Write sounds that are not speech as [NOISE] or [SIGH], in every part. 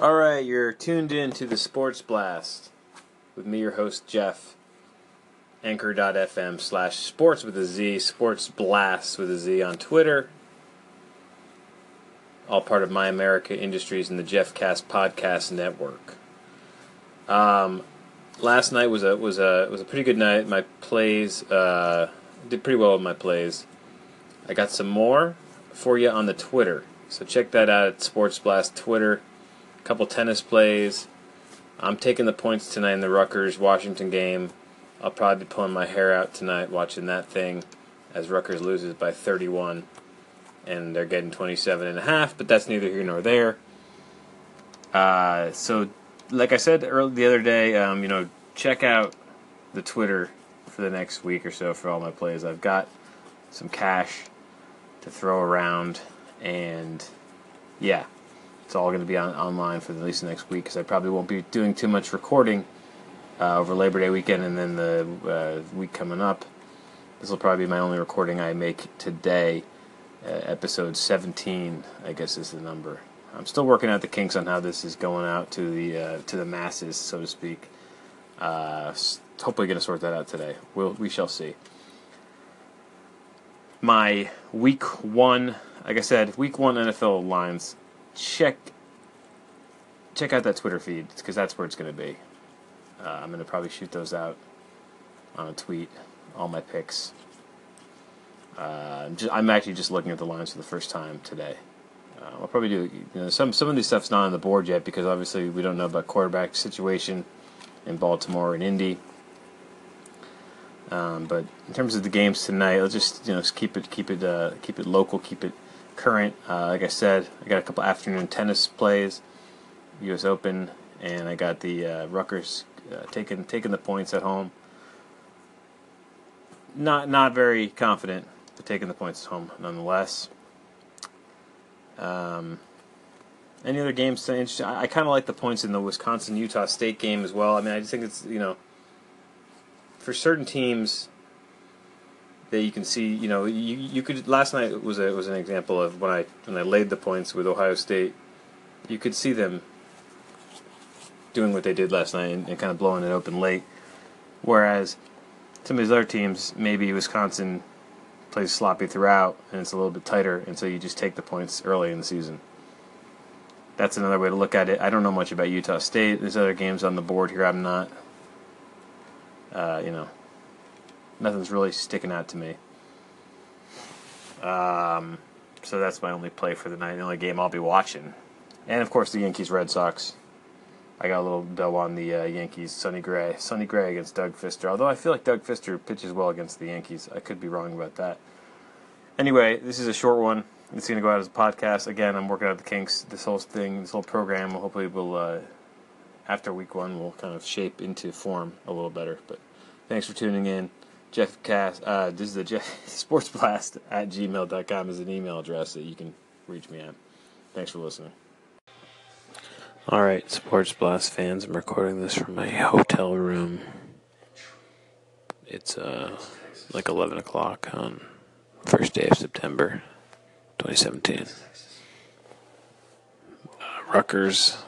All right, you're tuned in to the Sports Blast with me, your host, Jeff. Anchor.fm slash sports with a Z, Sports Blast with a Z on Twitter. All part of My America Industries and the Jeff Cast Podcast Network. Um, last night was a was a was a pretty good night. My plays uh, did pretty well with my plays. I got some more for you on the Twitter, so check that out at Sports Blast Twitter a couple tennis plays. I'm taking the points tonight in the Rutgers Washington game. I'll probably be pulling my hair out tonight watching that thing as Rutgers loses by 31 and they're getting 27 and a half, but that's neither here nor there. Uh, so, like I said early, the other day, um, you know, check out the Twitter for the next week or so for all my plays. I've got some cash to throw around, and yeah, it's all going to be on, online for at least the next week because I probably won't be doing too much recording uh, over Labor Day weekend and then the uh, week coming up. This will probably be my only recording I make today. Uh, episode 17, I guess, is the number. I'm still working out the kinks on how this is going out to the uh, to the masses, so to speak. Uh, hopefully, going to sort that out today. We'll we shall see. My week one, like I said, week one NFL lines check check out that Twitter feed because that's where it's going to be. Uh, I'm going to probably shoot those out on a tweet, all my picks. Uh, I'm, just, I'm, actually just looking at the lines for the first time today. Uh, I'll probably do you know, some some of these stuff's not on the board yet because obviously we don't know about quarterback situation in Baltimore and Indy. Um, but in terms of the games tonight, let's just you know just keep it keep it uh, keep it local, keep it current. Uh, like I said, I got a couple afternoon tennis plays, U.S. Open, and I got the uh, Rutgers uh, taking taking the points at home. Not not very confident, but taking the points at home nonetheless. Um, any other games? I, I kind of like the points in the Wisconsin Utah State game as well. I mean, I just think it's you know, for certain teams that you can see. You know, you you could last night was a was an example of when I when I laid the points with Ohio State. You could see them doing what they did last night and, and kind of blowing it open late. Whereas some of these other teams, maybe Wisconsin plays sloppy throughout and it's a little bit tighter, and so you just take the points early in the season. That's another way to look at it. I don't know much about Utah State. There's other games on the board here. I'm not, uh, you know, nothing's really sticking out to me. Um, so that's my only play for the night. The only game I'll be watching, and of course the Yankees Red Sox. I got a little dough on the uh, Yankees. Sonny Gray, Sonny Gray against Doug Fister. Although I feel like Doug Fister pitches well against the Yankees, I could be wrong about that. Anyway, this is a short one. It's going to go out as a podcast. Again, I'm working out the kinks. This whole thing, this whole program, hopefully will, uh, after week one, will kind of shape into form a little better. But thanks for tuning in. Jeff Cast, uh, this is the Jeff, [LAUGHS] Sports Blast at gmail.com is an email address that you can reach me at. Thanks for listening. All right, Sports Blast fans, I'm recording this from my hotel room. It's uh, like 11 o'clock on first day of September 2017. Uh, Rutgers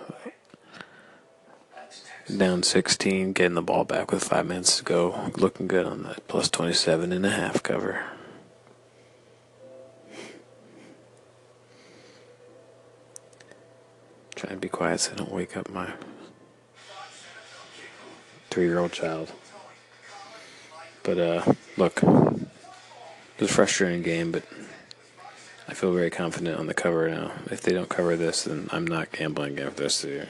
down 16, getting the ball back with five minutes to go. Looking good on that plus 27 and a half cover. Trying to be quiet so I don't wake up my three year old child. But, uh, look, it was a frustrating game, but I feel very confident on the cover now. If they don't cover this, then I'm not gambling of the year.